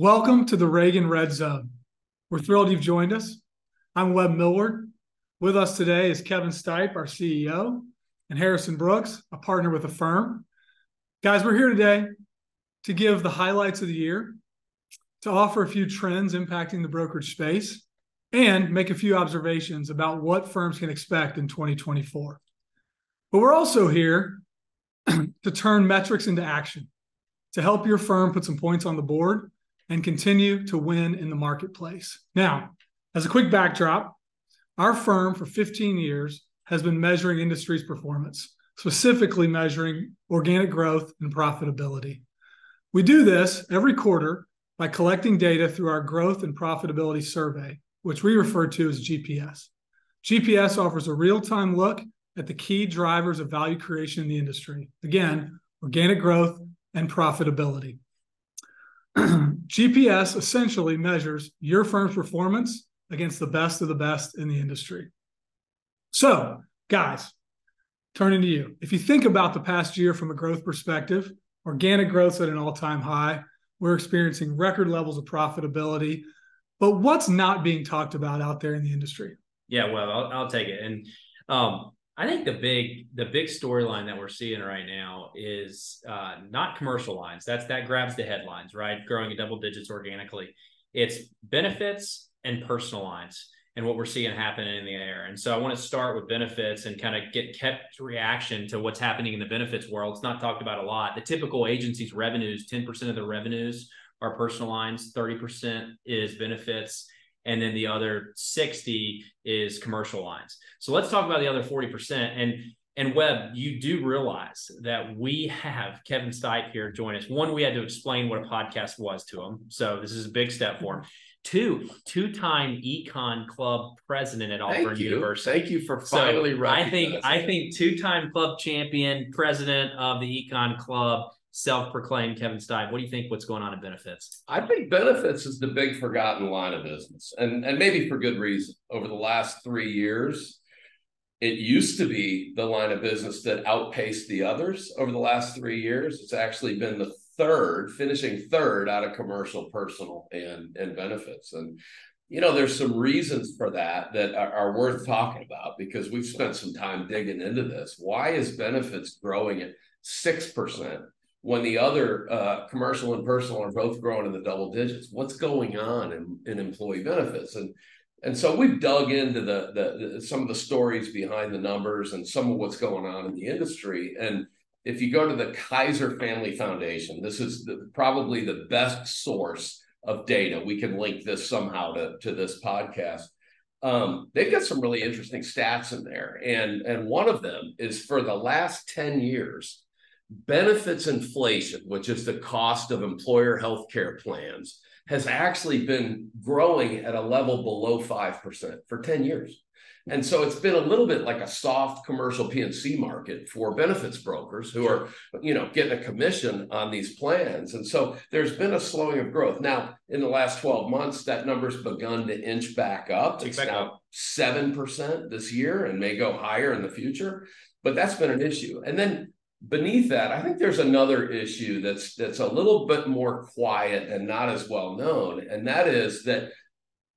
Welcome to the Reagan Red Zone. We're thrilled you've joined us. I'm Webb Milward. With us today is Kevin Stipe, our CEO, and Harrison Brooks, a partner with the firm. Guys, we're here today to give the highlights of the year, to offer a few trends impacting the brokerage space, and make a few observations about what firms can expect in 2024. But we're also here to turn metrics into action, to help your firm put some points on the board and continue to win in the marketplace. Now, as a quick backdrop, our firm for 15 years has been measuring industry's performance, specifically measuring organic growth and profitability. We do this every quarter by collecting data through our growth and profitability survey, which we refer to as GPS. GPS offers a real time look at the key drivers of value creation in the industry. Again, organic growth and profitability. GPS essentially measures your firm's performance against the best of the best in the industry. So, guys, turning to you. If you think about the past year from a growth perspective, organic growth's at an all time high. We're experiencing record levels of profitability. But what's not being talked about out there in the industry? Yeah, well, I'll, I'll take it. And um, I think the big the big storyline that we're seeing right now is uh, not commercial lines. That's that grabs the headlines, right? Growing at double digits organically. It's benefits and personal lines and what we're seeing happening in the air. And so I want to start with benefits and kind of get kept reaction to what's happening in the benefits world. It's not talked about a lot. The typical agency's revenues, 10% of the revenues are personal lines, 30% is benefits and then the other 60 is commercial lines. So let's talk about the other 40%. And and Webb, you do realize that we have Kevin Stipe here join us. One, we had to explain what a podcast was to him. So this is a big step for him. Two, two-time Econ Club president at Auburn Thank. University. Thank you for finally so I think I think two-time club champion, president of the Econ Club self-proclaimed Kevin Stipe. What do you think? What's going on in benefits? I think benefits is the big forgotten line of business, and and maybe for good reason. Over the last three years, it used to be the line of business that outpaced the others. Over the last three years, it's actually been the third, finishing third out of commercial, personal, and and benefits. And you know, there's some reasons for that that are, are worth talking about because we've spent some time digging into this. Why is benefits growing at six percent when the other uh, commercial and personal are both growing in the double digits. What's going on in, in employee benefits? And and so we've dug into the, the, the some of the stories behind the numbers and some of what's going on in the industry. And if you go to the Kaiser Family Foundation, this is the, probably the best source of data. We can link this somehow to, to this podcast. Um, they've got some really interesting stats in there. And, and one of them is for the last 10 years, benefits inflation, which is the cost of employer health care plans, has actually been growing at a level below 5% for 10 years. And so it's been a little bit like a soft commercial P&C market for benefits brokers who are, you know, getting a commission on these plans. And so there's been a slowing of growth. Now, in the last 12 months, that number's begun to inch back up. It's now 7% this year and may go higher in the future. But that's been an issue. And then beneath that, I think there's another issue that's that's a little bit more quiet and not as well known, and that is that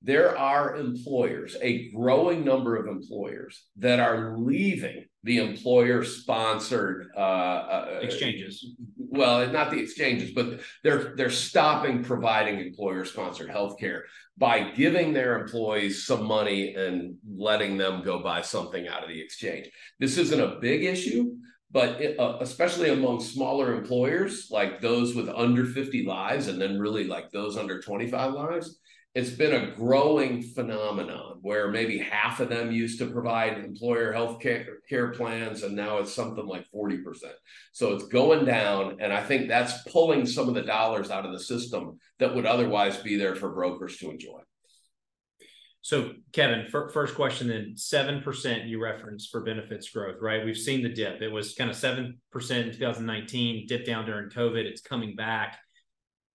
there are employers, a growing number of employers that are leaving the employer-sponsored uh, uh, exchanges. Well, not the exchanges, but they're they're stopping providing employer-sponsored healthcare by giving their employees some money and letting them go buy something out of the exchange. This isn't a big issue, but it, uh, especially among smaller employers like those with under 50 lives and then really like those under 25 lives it's been a growing phenomenon where maybe half of them used to provide employer health care, care plans and now it's something like 40% so it's going down and i think that's pulling some of the dollars out of the system that would otherwise be there for brokers to enjoy so, Kevin, first question then 7% you referenced for benefits growth, right? We've seen the dip. It was kind of 7% in 2019, dipped down during COVID. It's coming back.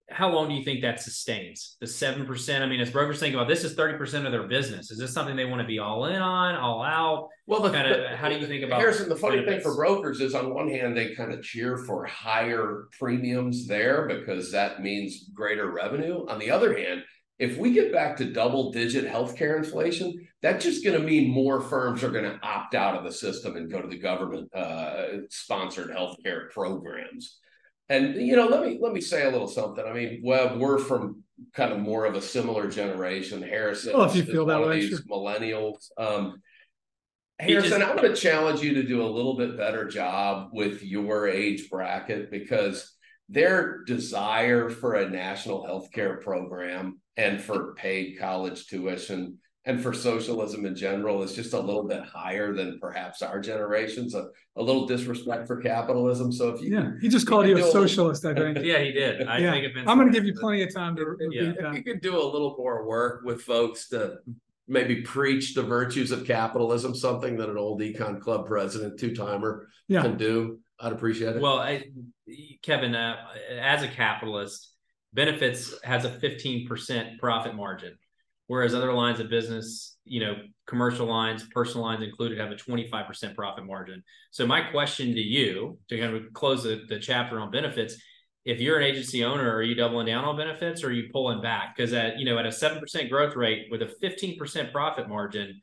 how long do you think that sustains? The seven percent. I mean, as brokers think about this, is thirty percent of their business. Is this something they want to be all in on, all out? Well, the, Kinda, the- how do you think about Harrison? The funny thing for brokers is, on one hand, they kind of cheer for higher premiums there because that means greater revenue. On the other hand, if we get back to double-digit healthcare inflation, that's just going to mean more firms are going to opt out of the system and go to the government-sponsored healthcare programs. And you know, let me let me say a little something. I mean, Webb, we're from kind of more of a similar generation. Harrison, Well, if you feel that way, sure. millennials. Um, Harrison, just- I'm going to challenge you to do a little bit better job with your age bracket because their desire for a national healthcare program and for paid college tuition and for socialism in general is just a little bit higher than perhaps our generation's a, a little disrespect for capitalism. So if you Yeah, he just called you a can do a- socialist, I think. Yeah, he did. I Yeah. think it I'm gonna give you plenty of time to Yeah. that. you could do a little more work with folks to maybe preach the virtues of capitalism, something that an old econ club president, two timer Yeah, can do, I'd appreciate it. Well, I, Kevin, uh, as a capitalist, benefits has a 15% profit margin, whereas other lines of business, you know, commercial lines, personal lines included, have a 25% profit margin. So, my question to you to kind of close the, the chapter on benefits if you're an agency owner, are you doubling down on benefits or are you pulling back? Because at you know at a seven percent growth rate with a 15% profit margin,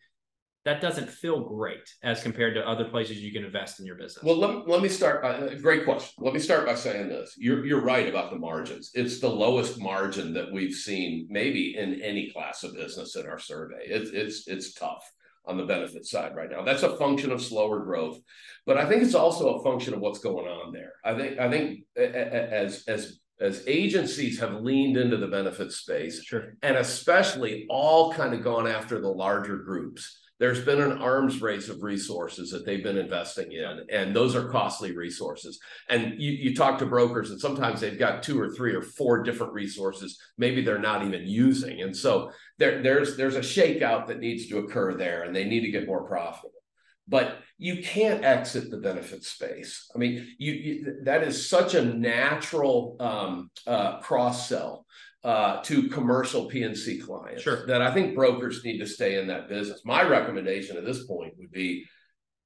that doesn't feel great as compared to other places you can invest in your business. Well, let, let me start by, uh, great question. Let me start by saying this. You're, you're right about the margins. It's the lowest margin that we've seen maybe in any class of business in our survey. It's, it's, it's tough on the benefit side right now. That's a function of slower growth, but I think it's also a function of what's going on there. I think, I think as, as, as agencies have leaned into the benefit space, sure. and especially all kind of gone after the larger groups. There's been an arms race of resources that they've been investing in, and those are costly resources. And you, you talk to brokers, and sometimes they've got two or three or four different resources, maybe they're not even using. And so there, there's there's a shakeout that needs to occur there, and they need to get more profitable. But you can't exit the benefit space. I mean, you, you that is such a natural um, uh, cross sell uh, to commercial PNC clients. Sure. That I think brokers need to stay in that business. My recommendation at this point would be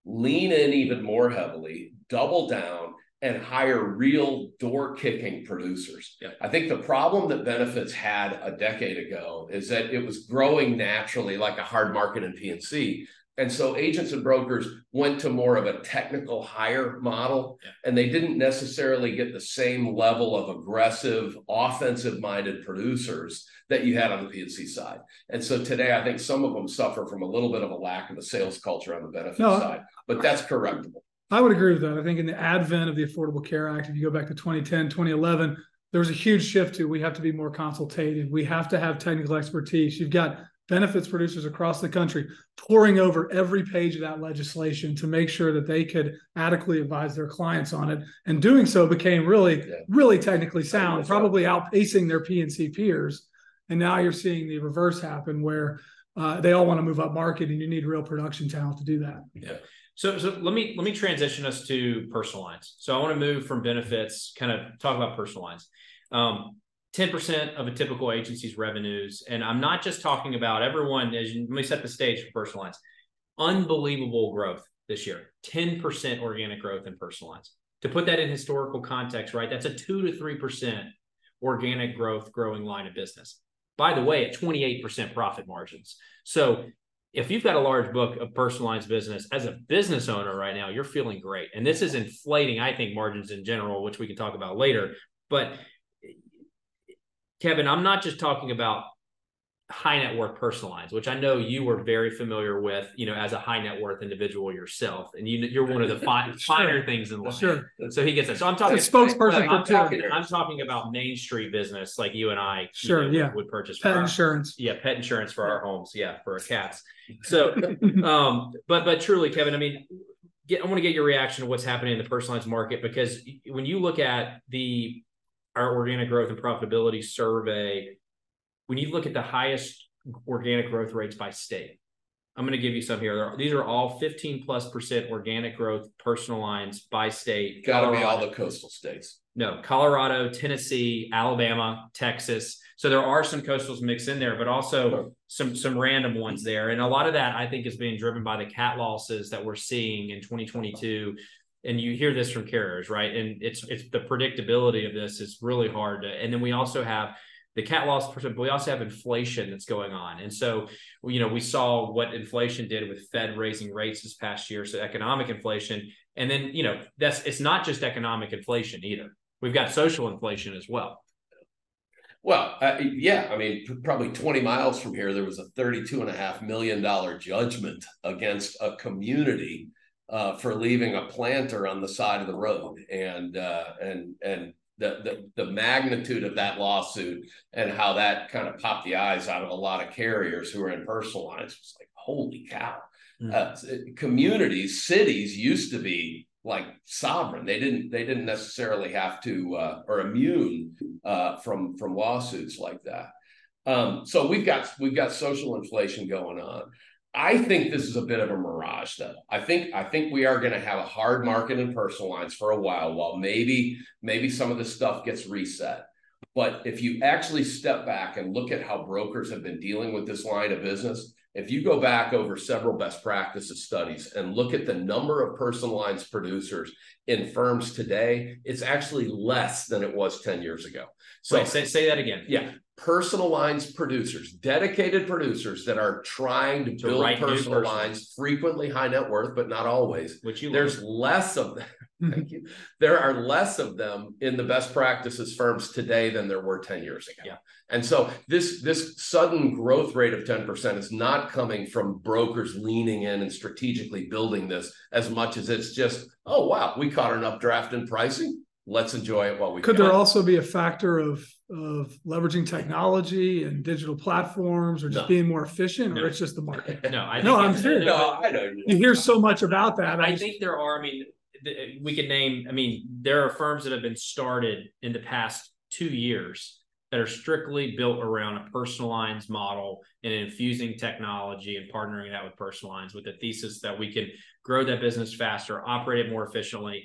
lean in even more heavily, double down, and hire real door kicking producers. Yeah. I think the problem that benefits had a decade ago is that it was growing naturally like a hard market in PNC. And so agents and brokers went to more of a technical hire model, Yeah. and they didn't necessarily get the same level of aggressive, offensive minded producers that you had on the PNC side. And so today, I think some of them suffer from a little bit of a lack of a sales culture on the benefit No, side, but that's correctable. I would agree with that. I think in the advent of the Affordable Care Act, if you go back to 2010, 2011, there was a huge shift to we have to be more consultative. We have to have technical expertise. You've got benefits producers across the country pouring over every page of that legislation to make sure that they could adequately advise their clients on it. And doing so became really, Yeah. really technically sound, probably outpacing their PNC peers. And now you're seeing the reverse happen where uh, they all want to move up market and you need real production talent to do that. Yeah. So, so let me let me transition us to personal lines. So I want to move from benefits, kind of talk about personal lines. Um, 10% of a typical agency's revenues, and I'm not just talking about everyone. As you, let me set the stage for personal lines. Unbelievable growth this year. 10% organic growth in personal lines. To put that in historical context, right? That's a two to three percent organic growth growing line of business. By the way, at 28% profit margins. So if you've got a large book of personal lines business as a business owner right now, you're feeling great. And this is inflating, I think, margins in general, which we can talk about later. But Kevin, I'm not just talking about high net worth personal lines, which I know you were very familiar with, you know, as a high net worth individual yourself. And you, you're one of the fi- Sure. finer things in life. Sure. So he gets it. So I'm talking A spokesperson I'm for two. talking, I'm talking about Main Street business like you and I you Sure, know, yeah. would, would purchase Pet our- insurance. yeah, pet insurance for our homes. Yeah, for our cats. So, um, but but truly, Kevin, I mean, get, I want to get your reaction to what's happening in the personal lines market because when you look at the our organic growth and profitability survey, when you look at the highest organic growth rates by state, I'm going to give you some here. These are all 15 plus percent organic growth personal lines by state. Got to be all the coastal states. no, Colorado, Tennessee, Alabama, Texas. So there are some coastals mixed in there, but also sure. some some random ones there. And a lot of that I think is being driven by the cat losses that we're seeing in 2022. And you hear this from carriers, right? And it's it's the predictability of this is really hard to. And then we also have the cat loss percent, but we also have inflation that's going on. And so, you know, we saw what inflation did with Fed raising rates this past year. So economic inflation. And then, you know, that's it's not just economic inflation either. We've got social inflation as well. Well, uh, yeah, I mean, probably 20 miles from here, there was a $32.5 million judgment against a community uh, for leaving a planter on the side of the road. And, uh, and, and the, the the magnitude of that lawsuit and how that kind of popped the eyes out of a lot of carriers who are in personal lines was like holy cow mm-hmm. uh, communities cities used to be like sovereign they didn't they didn't necessarily have to uh, or immune uh, from from lawsuits like that um, so we've got we've got social inflation going on I think this is a bit of a mirage, though. I think I think we are going to have a hard market in personal lines for a while, while maybe maybe some of this stuff gets reset. But if you actually step back and look at how brokers have been dealing with this line of business, if you go back over several best practices studies and look at the number of personal lines producers in firms today, it's actually less than it was 10 years ago. So Wait, say, say that again. Yeah personal lines producers, dedicated producers that are trying to, to build personal lines, frequently high net worth, but not always. Which you there's less of them. Mhm. Thank you. There are less of them in the best practices firms today than there were 10 years ago. Yeah. And so this this sudden growth rate of 10% is not coming from brokers leaning in and strategically building this as much as it's just, oh wow, we caught an updraft in pricing let's enjoy it while we could can. there also be a factor of of leveraging technology and digital platforms or just no. being more efficient no. or it's just the market no I no i'm serious no i know you hear so much about that i, I think there are i mean we could name i mean there are firms that have been started in the past two years that are strictly built around a personal lines model and infusing technology and partnering that with personal lines with the thesis that we can grow that business faster operate it more efficiently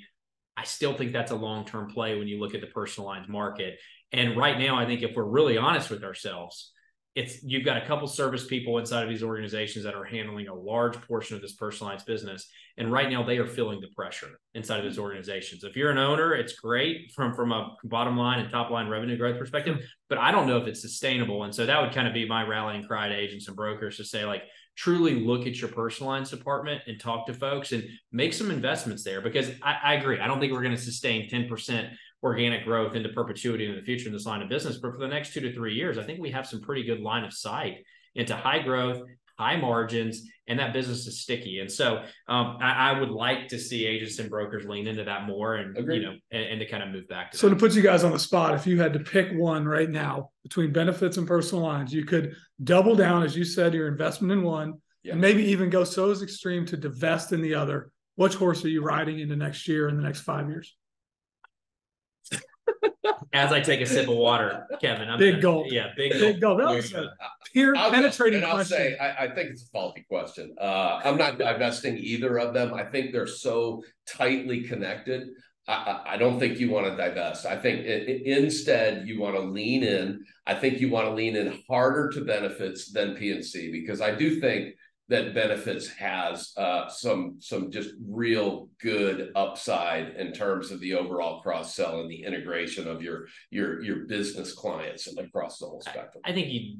I still think that's a long term play when you look at the personal lines market. And right now, I think if we're really honest with ourselves, it's you've got a couple service people inside of these organizations that are handling a large portion of this personal lines business and right now they are feeling the pressure inside of those organizations. If you're an owner it's great from from a bottom line and top line revenue growth perspective but i don't know if it's sustainable. And so that would kind of be my rallying cry to agents and brokers to say like truly look at your personal lines department and talk to folks and make some investments there because I, I agree. I don't think we're going to sustain 10% organic growth into perpetuity in the future in this line of business. But for the next two to three years, I think we have some pretty good line of sight into high growth, high margins, and that business is sticky. And so um, I, I, would like to see agents and brokers lean into that more and Agreed. you know and, and, to kind of move back to so that. to put you guys on the spot, if you had to pick one right now between benefits and personal lines, you could double down, as you said, your investment in one, yeah. and maybe even go so as extreme to divest in the other. Which horse are you riding into next year and the next five years? As I take a sip of water, Kevin, I'm big gulp. Yeah, big, big gulp. That was a peer penetrating and I'll question. Say, I, I, think it's a faulty question. Uh, I'm not divesting either of them. I think they're so tightly connected. I, I don't think you want to divest. I think it, it, instead you want to lean in. I think you want to lean in harder to benefits than P&C because I do think that benefits has uh, some some just real good upside in terms of the overall cross sell and the integration of your your your business clients across the whole spectrum. I, I think you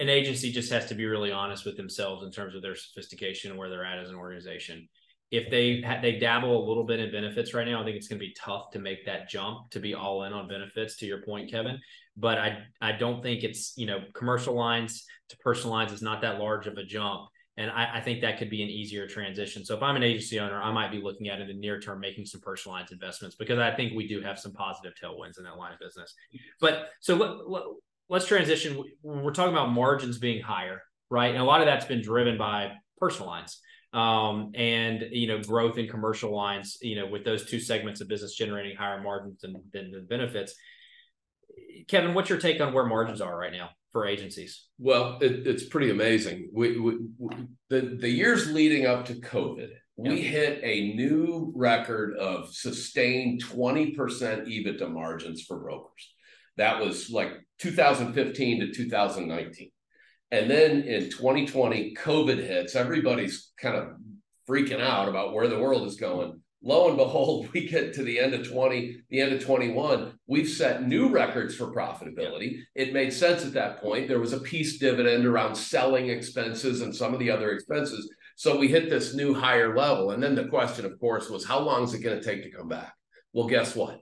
an agency just has to be really honest with themselves in terms of their sophistication and where they're at as an organization. If they they dabble a little bit in benefits right now, I think it's going to be tough to make that jump to be all in on benefits. To your point, Kevin, but I I don't think it's you know commercial lines to personal lines is not that large of a jump. And I, I, think that could be an easier transition. So if I'm an agency owner, I might be looking at in the near term making some personal lines investments because I think we do have some positive tailwinds in that line of business. But so let, let, let's transition. We're talking about margins being higher, right? And a lot of that's been driven by personal lines um, and you know growth in commercial lines. You know, with those two segments of business generating higher margins than, than the benefits Kevin, what's your take on where margins are right now for agencies? Well, it, it's pretty amazing. We, we, we, the the years leading up to COVID, we hit a new record of sustained twenty percent EBITDA margins for brokers. That was like 2015 to 2019. And then in 2020, COVID hits. Everybody's kind of freaking out about where the world is going. Lo and behold, we get to the end of 20, the end of 21. We've set new records for profitability. It made sense at that point. There was a peace dividend around selling expenses and some of the other expenses. So we hit this new higher level. And then the question, of course, was how long is it going to take to come back? Well, guess what?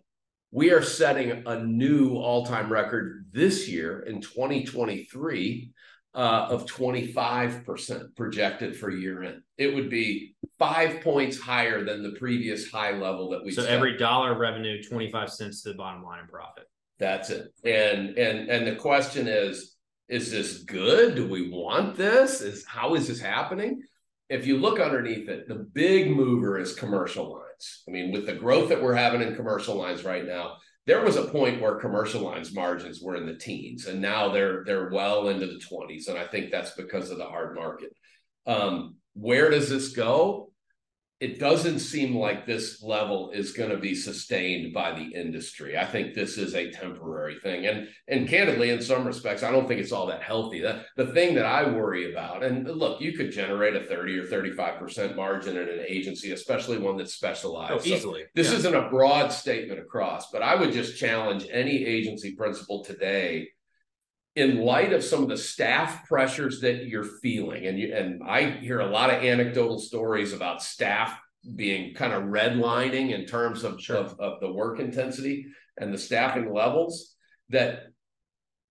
We are setting a new all time record this year in 2023 uh, of 25% projected for year end. It would be five points higher than the previous high level that we So set. every dollar of revenue, 25 cents to the bottom line in profit. That's it. And and and the question is, is this good? Do we want this? Is how is this happening? If you look underneath it, the big mover is commercial lines. I mean, with the growth that we're having in commercial lines right now, there was a point where commercial lines margins were in the teens, and now they're they're well into the 20s. And I think that's because of the hard market. Um, where does this go? It doesn't seem like this level is going to be sustained by the industry. I think this is a temporary thing. And and candidly, in some respects, I don't think it's all that healthy. The, the thing that I worry about, and look, you could generate a 30 or 35% margin in an agency, especially one that's specialized. Oh, So easily. this Yeah. isn't a broad statement across, but I would just challenge any agency principal today in light of some of the staff pressures that you're feeling and you and I hear a lot of anecdotal stories about staff being kind of redlining in terms of, Sure. of, of the work intensity and the staffing levels that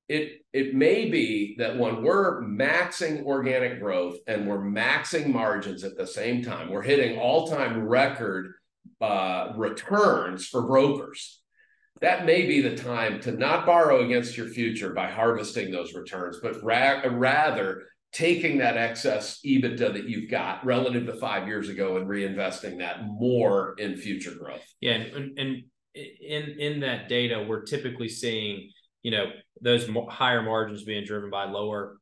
it it may be that when we're maxing organic growth and we're maxing margins at the same time we're hitting all-time record uh, returns for brokers that may be the time to not borrow against your future by harvesting those returns, but ra- rather taking that excess EBITDA that you've got relative to five years ago and reinvesting that more in future growth. Yeah, and, and in in that data, we're typically seeing you know those higher margins being driven by lower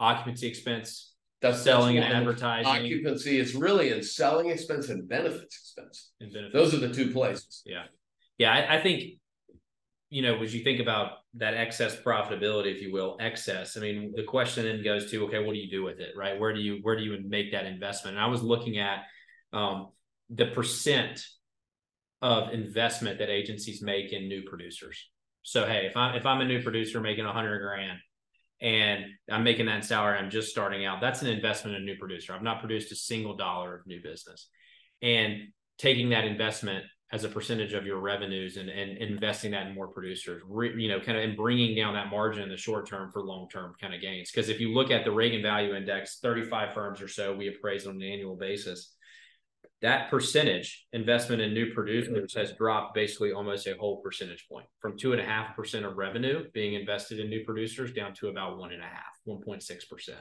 occupancy expense, That's selling and that's one. advertising, Occupancy is really in selling expense and benefits expense. and benefits. Those are the two places. Yeah, yeah. I, I think you know as you think about that excess profitability, if you will, excess. I mean, the question then goes to okay, what do you do with it, right? Where do you where do you make that investment? And I was looking at um, the percent of investment that agencies make in new producers. So hey, if I'm if I'm a new producer making a hundred grand and I'm making that salary, I'm just starting out. That's an investment in a new producer. I've not produced a single dollar of new business, and taking that investment as a percentage of your revenues and, and investing that in more producers, re, you know, kind of and bringing down that margin in the short term for long term kind of gains. Because if you look at the Reagan Value Index, 35 firms or so we appraise on an annual basis. That percentage investment in new producers has dropped basically almost a whole percentage point from two and a half percent of revenue being invested in new producers down to about one and a half, 1.6 percent.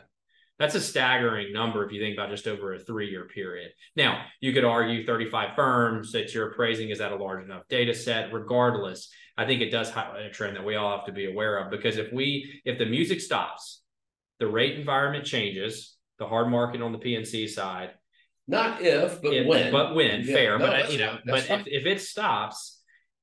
That's a staggering number if you think about just over a three year period. Now, you could argue 35 firms that you're appraising is that a large enough data set. Regardless, I think it does highlight a trend that we all have to be aware of because if we, if the music stops, the rate environment changes, the hard market on the PNC side, Not if, but if- when. but when Yeah, fair, no, but you know, but if, if it stops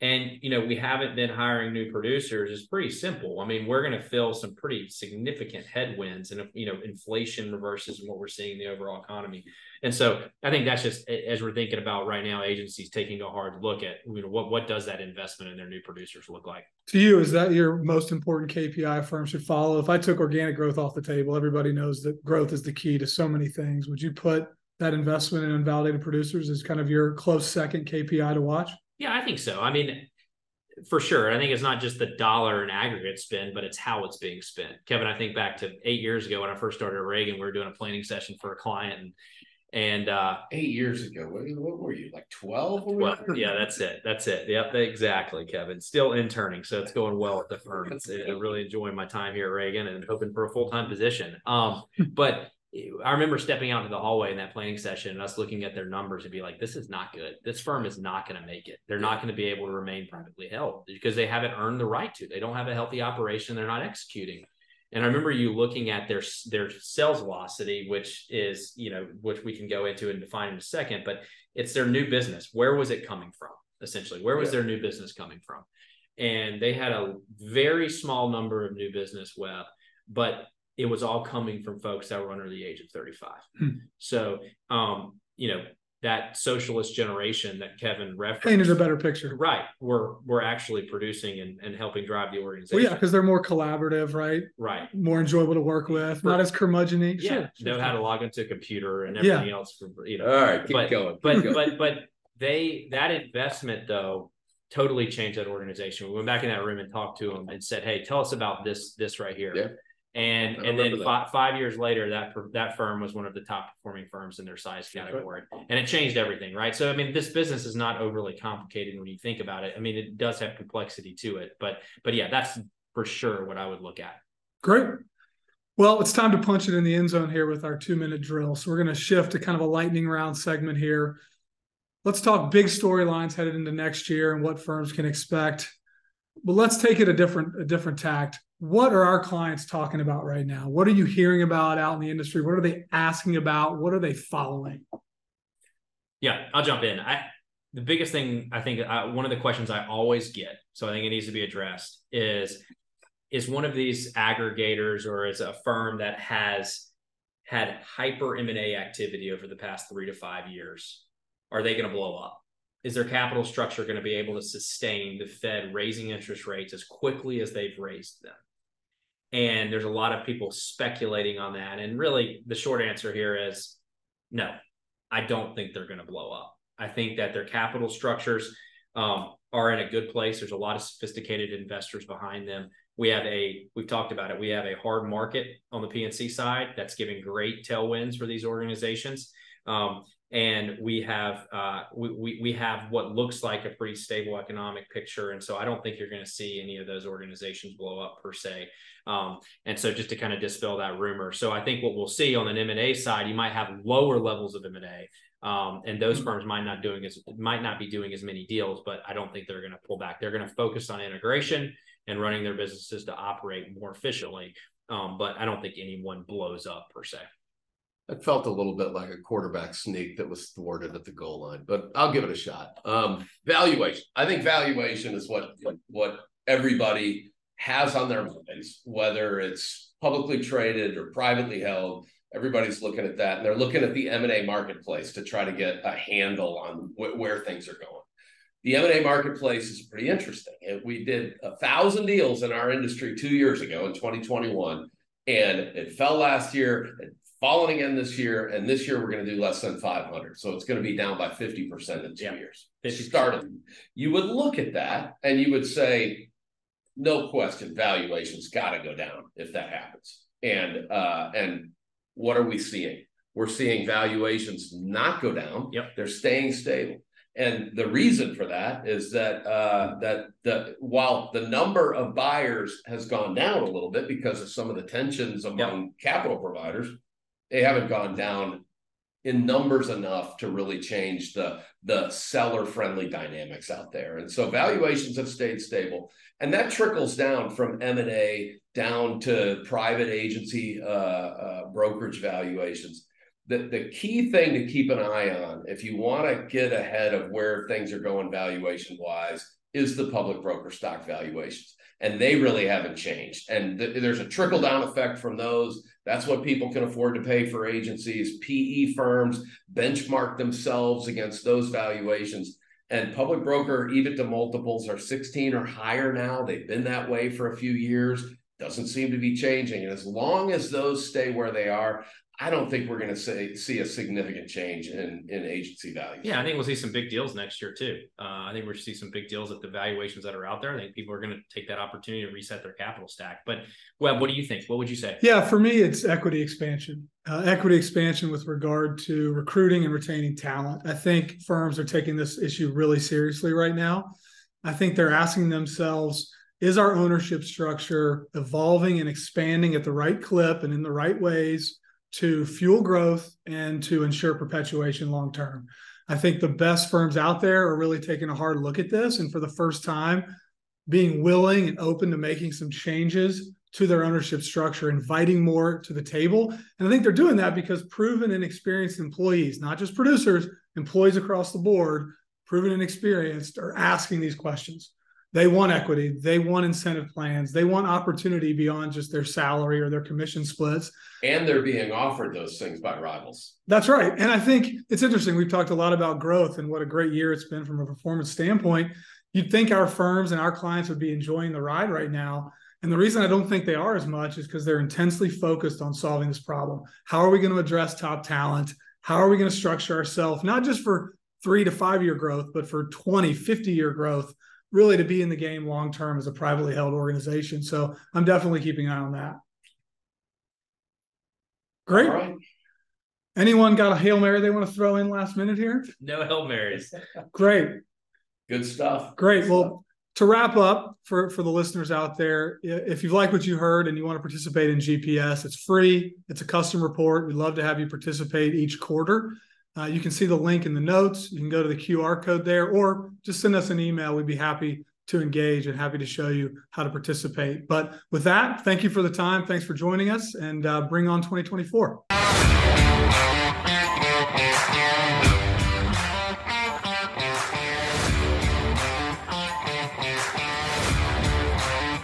and you know we haven't been hiring new producers, it's pretty simple. I mean, we're going to feel some pretty significant headwinds, and you know inflation reverses and what we're seeing in the overall economy, and so I think that's just as we're thinking about right now, agencies taking a hard look at you know what what does that investment in their new producers look like. To you, is that your most important KPI firm should follow? If I took organic growth off the table, everybody knows that growth is the key to so many things. Would you put that investment in unvalidated producers as kind of your close second KPI to watch? Yeah, I think so. I mean, for sure. I think it's not just the dollar in aggregate spend, but it's how it's being spent. Kevin, I think back to eight years ago when I first started at Reagan, we were doing a planning session for a client and and uh Eight years ago, what, what were you, like 12? well, yeah, that's it. That's it. Yep, exactly, Kevin. Still interning, so it's going well at the firm. It's, I'm really enjoying my time here at Reagan and hoping for a full time position. Um, but I remember stepping out into the hallway in that planning session and us looking at their numbers and be like, this is not good. This firm is not going to make it. They're not going to be able to remain privately held because they haven't earned the right to. They don't have a healthy operation. They're not executing. And I remember you looking at their their sales velocity, which is you know which we can go into and define in a second, but it's their new business. Where was it coming from? Essentially, where was yeah. their new business coming from? And they had a very small number of new business Webb, but it was all coming from folks that were under the age of 35. Hmm. So, um, you know, that socialist generation that Kevin referenced painted a better picture. Right. We're we're actually producing and, and helping drive the organization. Well, yeah, because they're more collaborative, right? Right. More enjoyable to work with, not as curmudgeony. Yeah. Sure, know how to log into a computer and everything yeah. else. For, you know. All right, keep but, going. Keep but going. but but they that investment though totally changed that organization. We went back in that room and talked to them and said, "Hey, tell us about this this right here." Yeah and and then five, five years later that that firm was one of the top performing firms in their size category. Right. and it changed everything right? So i mean this business is not overly complicated when you think about it. I mean it does have complexity to it but but yeah that's for sure what i would look at. Great. Well it's time to punch it in the end zone here with our two minute drill. So we're going to shift to kind of a lightning round segment here. Let's talk big storylines headed into next year and what firms can expect. But let's take it a different a different tact what are our clients talking about right now? What are you hearing about out in the industry? What are they asking about? What are they following? Yeah, I'll jump in. I the biggest thing I think I, one of the questions I always get, so I think it needs to be addressed, is is one of these aggregators or is a firm that has had hyper M&A activity over the past three to five years, are they going to blow up? Is their capital structure going to be able to sustain the Fed raising interest rates as quickly as they've raised them? And there's a lot of people speculating on that. And really, the short answer here is no, I don't think they're going to blow up. I think that their capital structures um, are in a good place. There's a lot of sophisticated investors behind them. We have a, we've talked about it, we have a hard market on the PNC side that's giving great tailwinds for these organizations. Um, and we have uh, we, we have what looks like a pretty stable economic picture. And so i don't think you're going to see any of those organizations blow up per se. Um, and so just to kind of dispel that rumor. So i think what we'll see on an m&a side you might have lower levels of m&a um, and those mm-hmm. firms might not doing as might not be doing as many deals but i don't think they're going to pull back. They're going to focus on integration and running their businesses to operate more efficiently um, but i don't think anyone blows up per se it felt a little bit like a quarterback sneak that was thwarted at the goal line, but I'll give it a shot. Um, valuation. I think valuation is what what everybody has on their minds, whether it's publicly traded or privately held. Everybody's looking at that, and they're looking at the M and A marketplace to try to get a handle on wh- where things are going. The M and A marketplace is pretty interesting. We did a thousand deals in our industry two years ago in 2021, and it fell last year. It fallen again this year, and this year we're going to do less than 500. So it's going to be down by 50% in two yeah. years. Starting, you would look at that and you would say, no question, valuations got to go down if that happens. And uh, and what are we seeing? We're seeing valuations not go down. Yep. They're staying stable. And the reason for that is that uh, that the while the number of buyers has gone down a little bit because of some of the tensions among yep. capital providers, they haven't gone down in numbers enough to really change the the seller friendly dynamics out there. And so valuations have stayed stable and that trickles down from m&a down to private agency uh, uh, brokerage valuations. The, the key thing to keep an eye on if you want to get ahead of where things are going valuation wise is the public broker stock valuations and they really haven't changed. And th- there's a trickle down effect from those that's what people can afford to pay for agencies. PE firms benchmark themselves against those valuations. And public broker EBITDA multiples are 16 or higher now. They've been that way for a few years. Doesn't seem to be changing. And as long as those stay where they are, I don't think we're going to see a significant change in in agency value. Yeah, I think we'll see some big deals next year too. Uh, I think we'll see some big deals at the valuations that are out there. I think people are going to take that opportunity to reset their capital stack. But well, what do you think? What would you say? Yeah, for me, it's equity expansion. Uh, equity expansion with regard to recruiting and retaining talent. I think firms are taking this issue really seriously right now. I think they're asking themselves is our ownership structure evolving and expanding at the right clip and in the right ways to fuel growth and to ensure perpetuation long term. I think the best firms out there are really taking a hard look at this and for the first time being willing and open to making some changes to their ownership structure, inviting more to the table. And I think they're doing that because proven and experienced employees, not just producers, employees across the board, proven and experienced, are asking these questions. They want equity, they want incentive plans, they want opportunity beyond just their salary or their commission splits. And they're being offered those things by rivals. That's right. And I think it's interesting. We've talked a lot about growth and what a great year it's been from a performance standpoint. You'd think our firms and our clients would be enjoying the ride right now. And the reason I don't think they are as much is because they're intensely focused on solving this problem. How are we going to address top talent? How are we going to structure ourselves, not just for three to five year growth, but for 20, 50 year growth, really to be in the game long term as a privately held organization. So I'm definitely keeping an eye on that. Great. Right. Anyone got a Hail Mary they want to throw in last minute here? No Hail Marys. Great. Good stuff. Great. Good well, stuff. to wrap up for, for the listeners out there, if you like what you heard and you want to participate in GPS, it's free. It's a custom report. We'd love to have you participate each quarter. Uh, you can see the link in the notes. You can go to the QR code there or just send us an email. We'd be happy to engage and happy to show you how to participate. But with that, thank you for the time. Thanks for joining us and uh, bring on 2024.